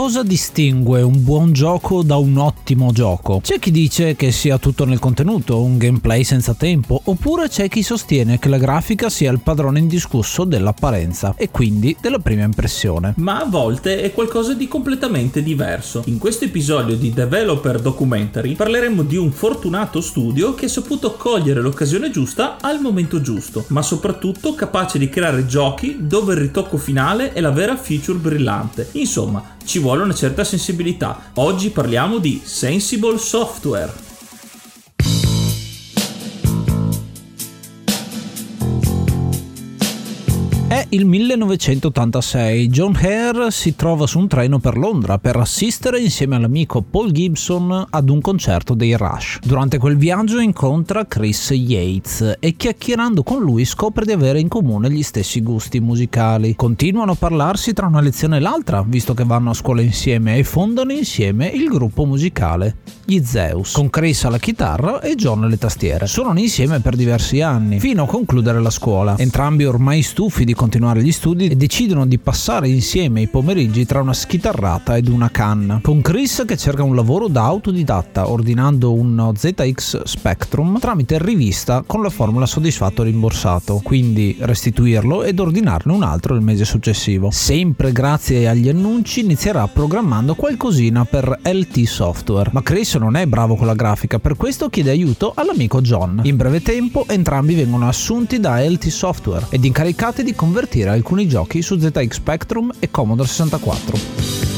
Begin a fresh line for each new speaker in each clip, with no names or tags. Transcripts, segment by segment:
Cosa distingue un buon gioco da un ottimo gioco? C'è chi dice che sia tutto nel contenuto, un gameplay senza tempo, oppure c'è chi sostiene che la grafica sia il padrone indiscusso dell'apparenza e quindi della prima impressione.
Ma a volte è qualcosa di completamente diverso. In questo episodio di Developer Documentary parleremo di un fortunato studio che ha saputo cogliere l'occasione giusta al momento giusto, ma soprattutto capace di creare giochi dove il ritocco finale è la vera feature brillante. Insomma, ci vuole una certa sensibilità. Oggi parliamo di Sensible Software.
Il 1986. John Hare si trova su un treno per Londra per assistere insieme all'amico Paul Gibson ad un concerto dei Rush. Durante quel viaggio incontra Chris Yates e chiacchierando con lui scopre di avere in comune gli stessi gusti musicali. Continuano a parlarsi tra una lezione e l'altra, visto che vanno a scuola insieme e fondano insieme il gruppo musicale gli Zeus, con Chris alla chitarra e John alle tastiere. Suonano insieme per diversi anni, fino a concludere la scuola. Entrambi ormai stufi di continuare gli studi e decidono di passare insieme i pomeriggi tra una schitarrata ed una canna. Con Chris che cerca un lavoro da autodidatta ordinando uno ZX Spectrum tramite rivista con la formula soddisfatto rimborsato, quindi restituirlo ed ordinarne un altro il mese successivo. Sempre grazie agli annunci inizierà programmando qualcosina per LT Software, ma Chris non è bravo con la grafica, per questo chiede aiuto all'amico John. In breve tempo entrambi vengono assunti da LT Software ed incaricati di convertire alcuni giochi su ZX Spectrum e Commodore 64.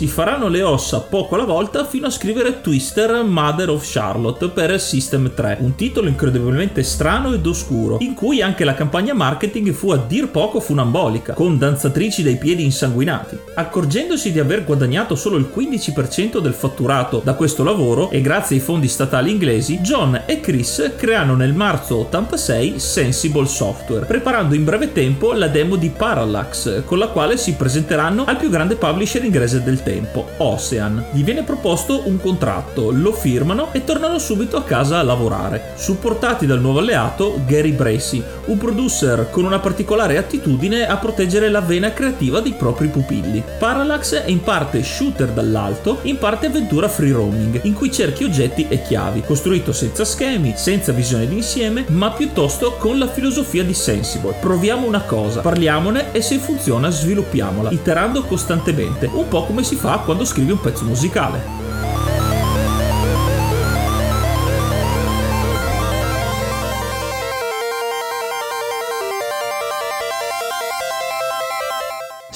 Si faranno le ossa poco alla volta fino a scrivere Twister Mother of Charlotte per System 3, un titolo incredibilmente strano ed oscuro, in cui anche la campagna marketing fu a dir poco funambolica, con danzatrici dai piedi insanguinati. Accorgendosi di aver guadagnato solo il 15% del fatturato da questo lavoro e grazie ai fondi statali inglesi, John e Chris creano nel marzo 86 Sensible Software, preparando in breve tempo la demo di Parallax, con la quale si presenteranno al più grande publisher inglese del tempo tempo, Ocean. Gli viene proposto un contratto, lo firmano e tornano subito a casa a lavorare, supportati dal nuovo alleato Gary Bracy, un producer con una particolare attitudine a proteggere la vena creativa dei propri pupilli. Parallax è in parte shooter dall'alto, in parte avventura free roaming, in cui cerchi oggetti e chiavi, costruito senza schemi, senza visione d'insieme, ma piuttosto con la filosofia di Sensible. Proviamo una cosa, parliamone e se funziona sviluppiamola, iterando costantemente, un po' come si fa quando scrivi un pezzo musicale.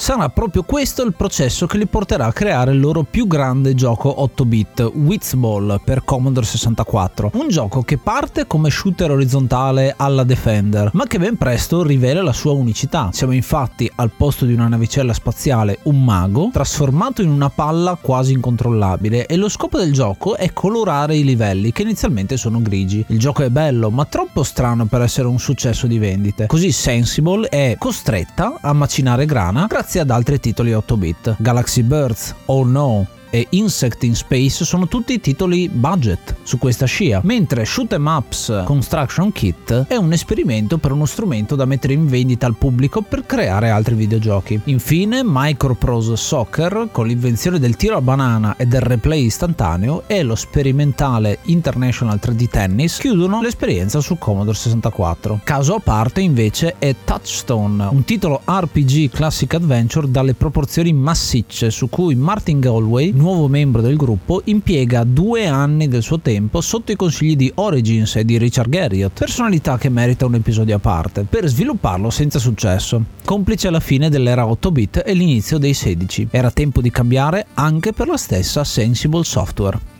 Sarà proprio questo il processo che li porterà a creare il loro più grande gioco 8-bit, Witzball per Commodore 64. Un gioco che parte come shooter orizzontale alla Defender, ma che ben presto rivela la sua unicità. Siamo infatti al posto di una navicella spaziale un mago, trasformato in una palla quasi incontrollabile e lo scopo del gioco è colorare i livelli che inizialmente sono grigi. Il gioco è bello, ma troppo strano per essere un successo di vendite. Così Sensible è costretta a macinare grana grazie grazie ad altri titoli 8-bit. Galaxy Birds, Oh No, e Insect in Space sono tutti titoli budget su questa scia, mentre Shoot 'em Ups Construction Kit è un esperimento per uno strumento da mettere in vendita al pubblico per creare altri videogiochi. Infine, Microprose Soccer, con l'invenzione del tiro a banana e del replay istantaneo, e lo sperimentale International 3D Tennis chiudono l'esperienza su Commodore 64. Caso a parte invece è Touchstone, un titolo RPG Classic Adventure dalle proporzioni massicce su cui Martin Galway, nuovo membro del gruppo, impiega due anni del suo tempo sotto i consigli di Origins e di Richard Garriott, personalità che merita un episodio a parte, per svilupparlo senza successo. Complice alla fine dell'era 8-bit e l'inizio dei 16. Era tempo di cambiare anche per la stessa Sensible Software.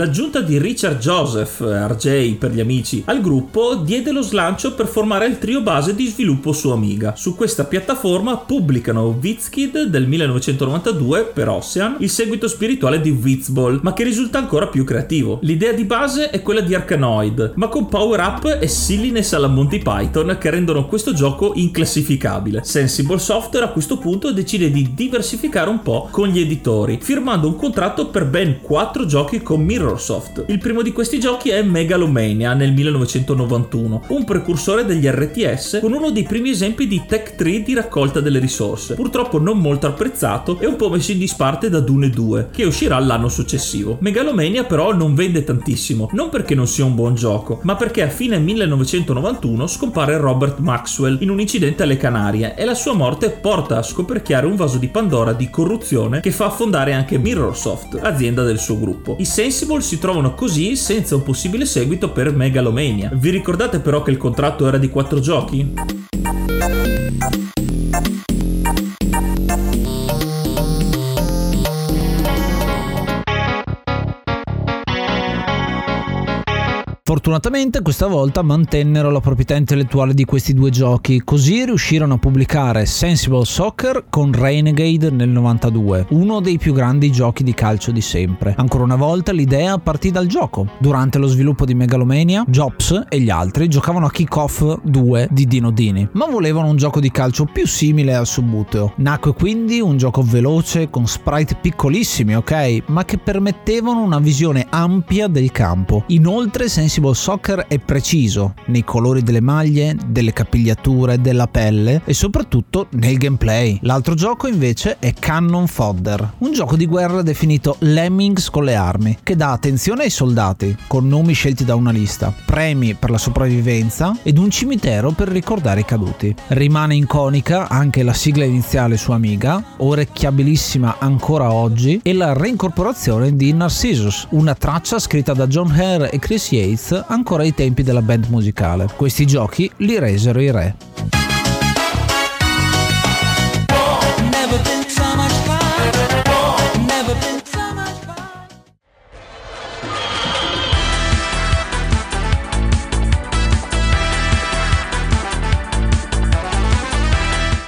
L'aggiunta di Richard Joseph, RJ per gli amici, al gruppo diede lo slancio per formare il trio base di sviluppo su Amiga. Su questa piattaforma pubblicano WizKid del 1992 per Ocean, il seguito spirituale di Witzball, ma che risulta ancora più creativo. L'idea di base è quella di Arkanoid, ma con power up e silliness alla Monty Python che rendono questo gioco inclassificabile. Sensible Software a questo punto decide di diversificare un po' con gli editori, firmando un contratto per ben 4 giochi con Mirrorsoft. Il primo di questi giochi è Megalomania nel 1991, un precursore degli RTS con uno dei primi esempi di tech tree di raccolta delle risorse, purtroppo non molto apprezzato e un po' messo in disparte da Dune 2, che uscirà l'anno successivo. Megalomania però non vende tantissimo, non perché non sia un buon gioco, ma perché a fine 1991 scompare Robert Maxwell in un incidente alle Canarie e la sua morte porta a scoperchiare un vaso di Pandora di corruzione che fa affondare anche Mirrorsoft, azienda del suo gruppo. I Sensible si trovano così senza un possibile seguito per Megalomania. Vi ricordate però che il contratto era di 4 giochi?
Fortunatamente questa volta mantennero la proprietà intellettuale di questi due giochi, così riuscirono a pubblicare Sensible Soccer con Renegade nel 92, uno dei più grandi giochi di calcio di sempre. Ancora una volta l'idea partì dal gioco. Durante lo sviluppo di Megalomania, Jobs e gli altri giocavano a Kickoff 2 di Dino Dini, ma volevano un gioco di calcio più simile al Subbuteo. Nacque quindi un gioco veloce con sprite piccolissimi, ok, ma che permettevano una visione ampia del campo. Inoltre Sensible Sensible Soccer è preciso nei colori delle maglie, delle capigliature, della pelle e soprattutto nel gameplay. L'altro gioco invece è Cannon Fodder, un gioco di guerra definito Lemmings con le armi, che dà attenzione ai soldati, con nomi scelti da una lista, premi per la sopravvivenza ed un cimitero per ricordare i caduti. Rimane iconica anche la sigla iniziale su Amiga, orecchiabilissima ancora oggi, e la reincorporazione di Narcissus, una traccia scritta da John Hare e Chris Yates ancora ai tempi della band musicale. Questi giochi li resero i re.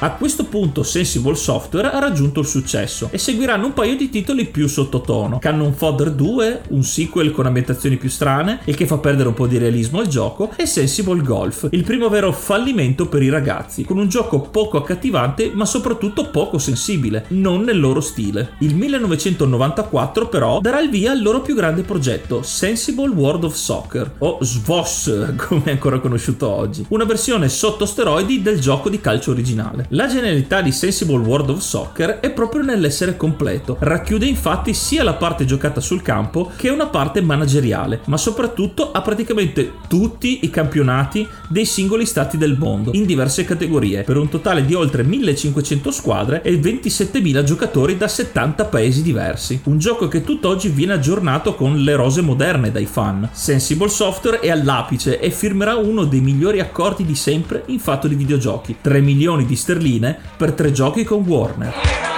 A questo punto Sensible Software ha raggiunto il successo e seguiranno un paio di titoli più sottotono. Cannon Fodder 2, un sequel con ambientazioni più strane e che fa perdere un po' di realismo al gioco, e Sensible Golf, il primo vero fallimento per i ragazzi, con un gioco poco accattivante ma soprattutto poco sensibile, non nel loro stile. Il 1994 però darà il via al loro più grande progetto, Sensible World of Soccer, o SVOS come è ancora conosciuto oggi, una versione sotto steroidi del gioco di calcio originale. La genialità di Sensible World of Soccer è proprio nell'essere completo. Racchiude infatti sia la parte giocata sul campo che una parte manageriale, ma soprattutto ha praticamente tutti i campionati dei singoli stati del mondo, in diverse categorie, per un totale di oltre 1500 squadre e 27.000 giocatori da 70 paesi diversi. Un gioco che tutt'oggi viene aggiornato con le rose moderne dai fan. Sensible Software è all'apice e firmerà uno dei migliori accordi di sempre in fatto di videogiochi. 3 milioni di sterline sterline per tre giochi con Warner.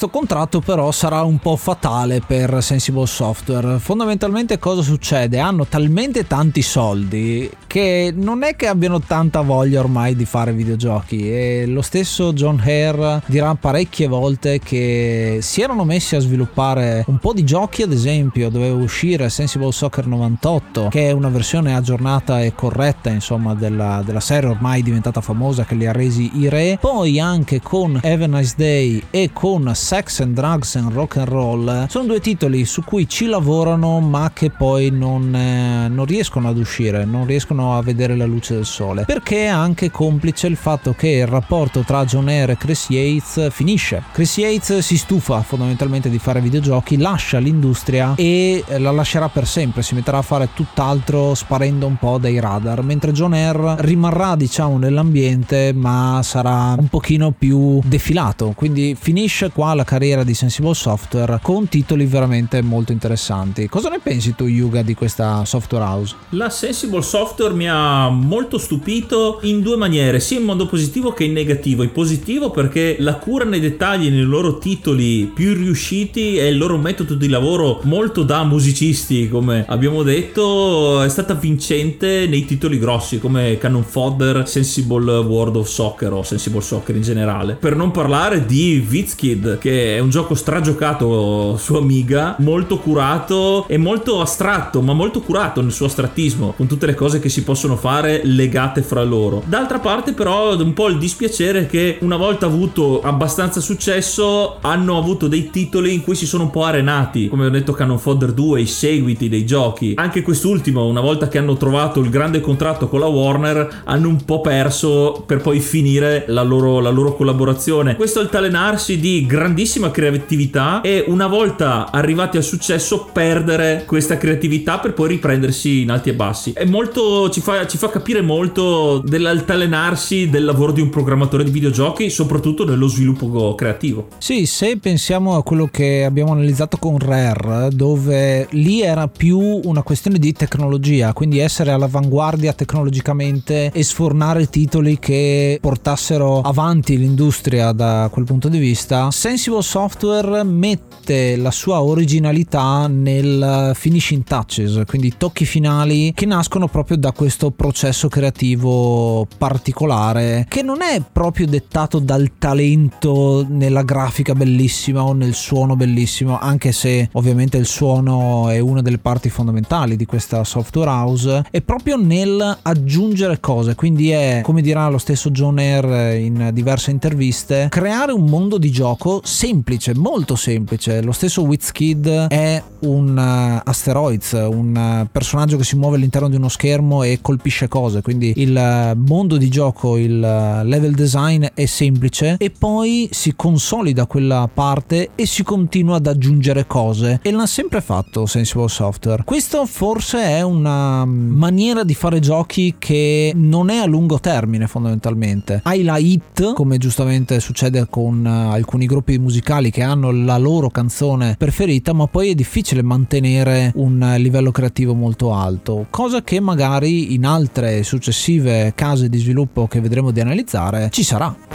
Questo contratto però sarà un po' fatale per Sensible Software. Fondamentalmente cosa succede? Hanno talmente tanti soldi che non è che abbiano tanta voglia ormai di fare videogiochi e lo stesso John Hare dirà parecchie volte che si erano messi a sviluppare un po' di giochi, ad esempio doveva uscire Sensible Soccer 98 che è una versione aggiornata e corretta insomma della, della serie ormai diventata famosa che li ha resi i re, poi anche con Have a Nice Day e con Sex and Drugs and Rock and Roll sono due titoli su cui ci lavorano ma che poi non, eh, non riescono ad uscire, non riescono a vedere la luce del sole perché è anche complice il fatto che il rapporto tra John Eyre e Chris Yates finisce. Chris Yates si stufa fondamentalmente di fare videogiochi, lascia l'industria e la lascerà per sempre, si metterà a fare tutt'altro sparendo un po' dai radar, mentre John Eyre rimarrà diciamo nell'ambiente ma sarà un pochino più defilato, quindi finisce qua la carriera di Sensible Software con titoli veramente molto interessanti. Cosa ne pensi tu, Yuga, di questa software house?
La Sensible Software mi ha molto stupito in due maniere, sia in modo positivo che in negativo. In positivo perché la cura nei dettagli nei loro titoli più riusciti e il loro metodo di lavoro molto da musicisti, come abbiamo detto, è stata vincente nei titoli grossi come Cannon Fodder, Sensible World of Soccer o Sensible Soccer in generale. Per non parlare di Vizkid, che è un gioco stragiocato su Amiga, molto curato e molto astratto, ma molto curato nel suo astrattismo, con tutte le cose che si possono fare legate fra loro. D'altra parte però un po' il dispiacere che una volta avuto abbastanza successo hanno avuto dei titoli in cui si sono un po' arenati, come ho detto Cannon Fodder 2, i seguiti dei giochi. Anche quest'ultimo, una volta che hanno trovato il grande contratto con la Warner, hanno un po' perso per poi finire la loro, la loro collaborazione. Questo altalenarsi di grandissima creatività e una volta arrivati al successo perdere questa creatività per poi riprendersi in alti e bassi. È molto, ci fa, ci fa capire molto dell'altalenarsi del lavoro di un programmatore di videogiochi, soprattutto nello sviluppo creativo.
Sì, se pensiamo a quello che abbiamo analizzato con Rare, dove lì era più una questione di tecnologia, quindi essere all'avanguardia tecnologicamente e sfornare titoli che portassero avanti l'industria da quel punto di vista, Sensible Software mette la sua originalità nel finishing touches, quindi tocchi finali che nascono proprio da questo processo creativo particolare che non è proprio dettato dal talento nella grafica bellissima o nel suono bellissimo, anche se ovviamente il suono è una delle parti fondamentali di questa software house, è proprio nel aggiungere cose, quindi è come dirà lo stesso John Air in diverse interviste, creare un mondo di gioco semplice, molto semplice. Lo stesso Wizkid è un uh, asteroids, un uh, personaggio che si muove all'interno di uno schermo e colpisce cose, quindi il uh, mondo di gioco, il level design è semplice e poi si consolida quella parte e si continua ad aggiungere cose e l'ha sempre fatto Sensible Software. Questo forse è una maniera di fare giochi che non è a lungo termine fondamentalmente. Hai la hit, come giustamente succede con alcuni gruppi musicali che hanno la loro canzone preferita, ma poi è difficile mantenere un livello creativo molto alto, cosa che magari in altre successive case di sviluppo che vedremo di analizzare ci sarà.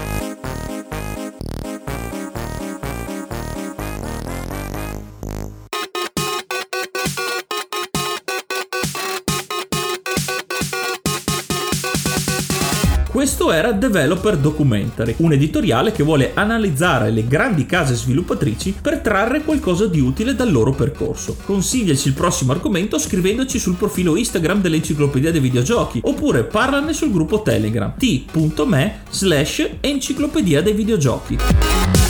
Era Developer Documentary, un editoriale che vuole analizzare le grandi case sviluppatrici per trarre qualcosa di utile dal loro percorso. Consigliaci il prossimo argomento scrivendoci sul profilo Instagram dell'Enciclopedia dei Videogiochi oppure parlane sul gruppo Telegram t.me slash enciclopedia dei videogiochi.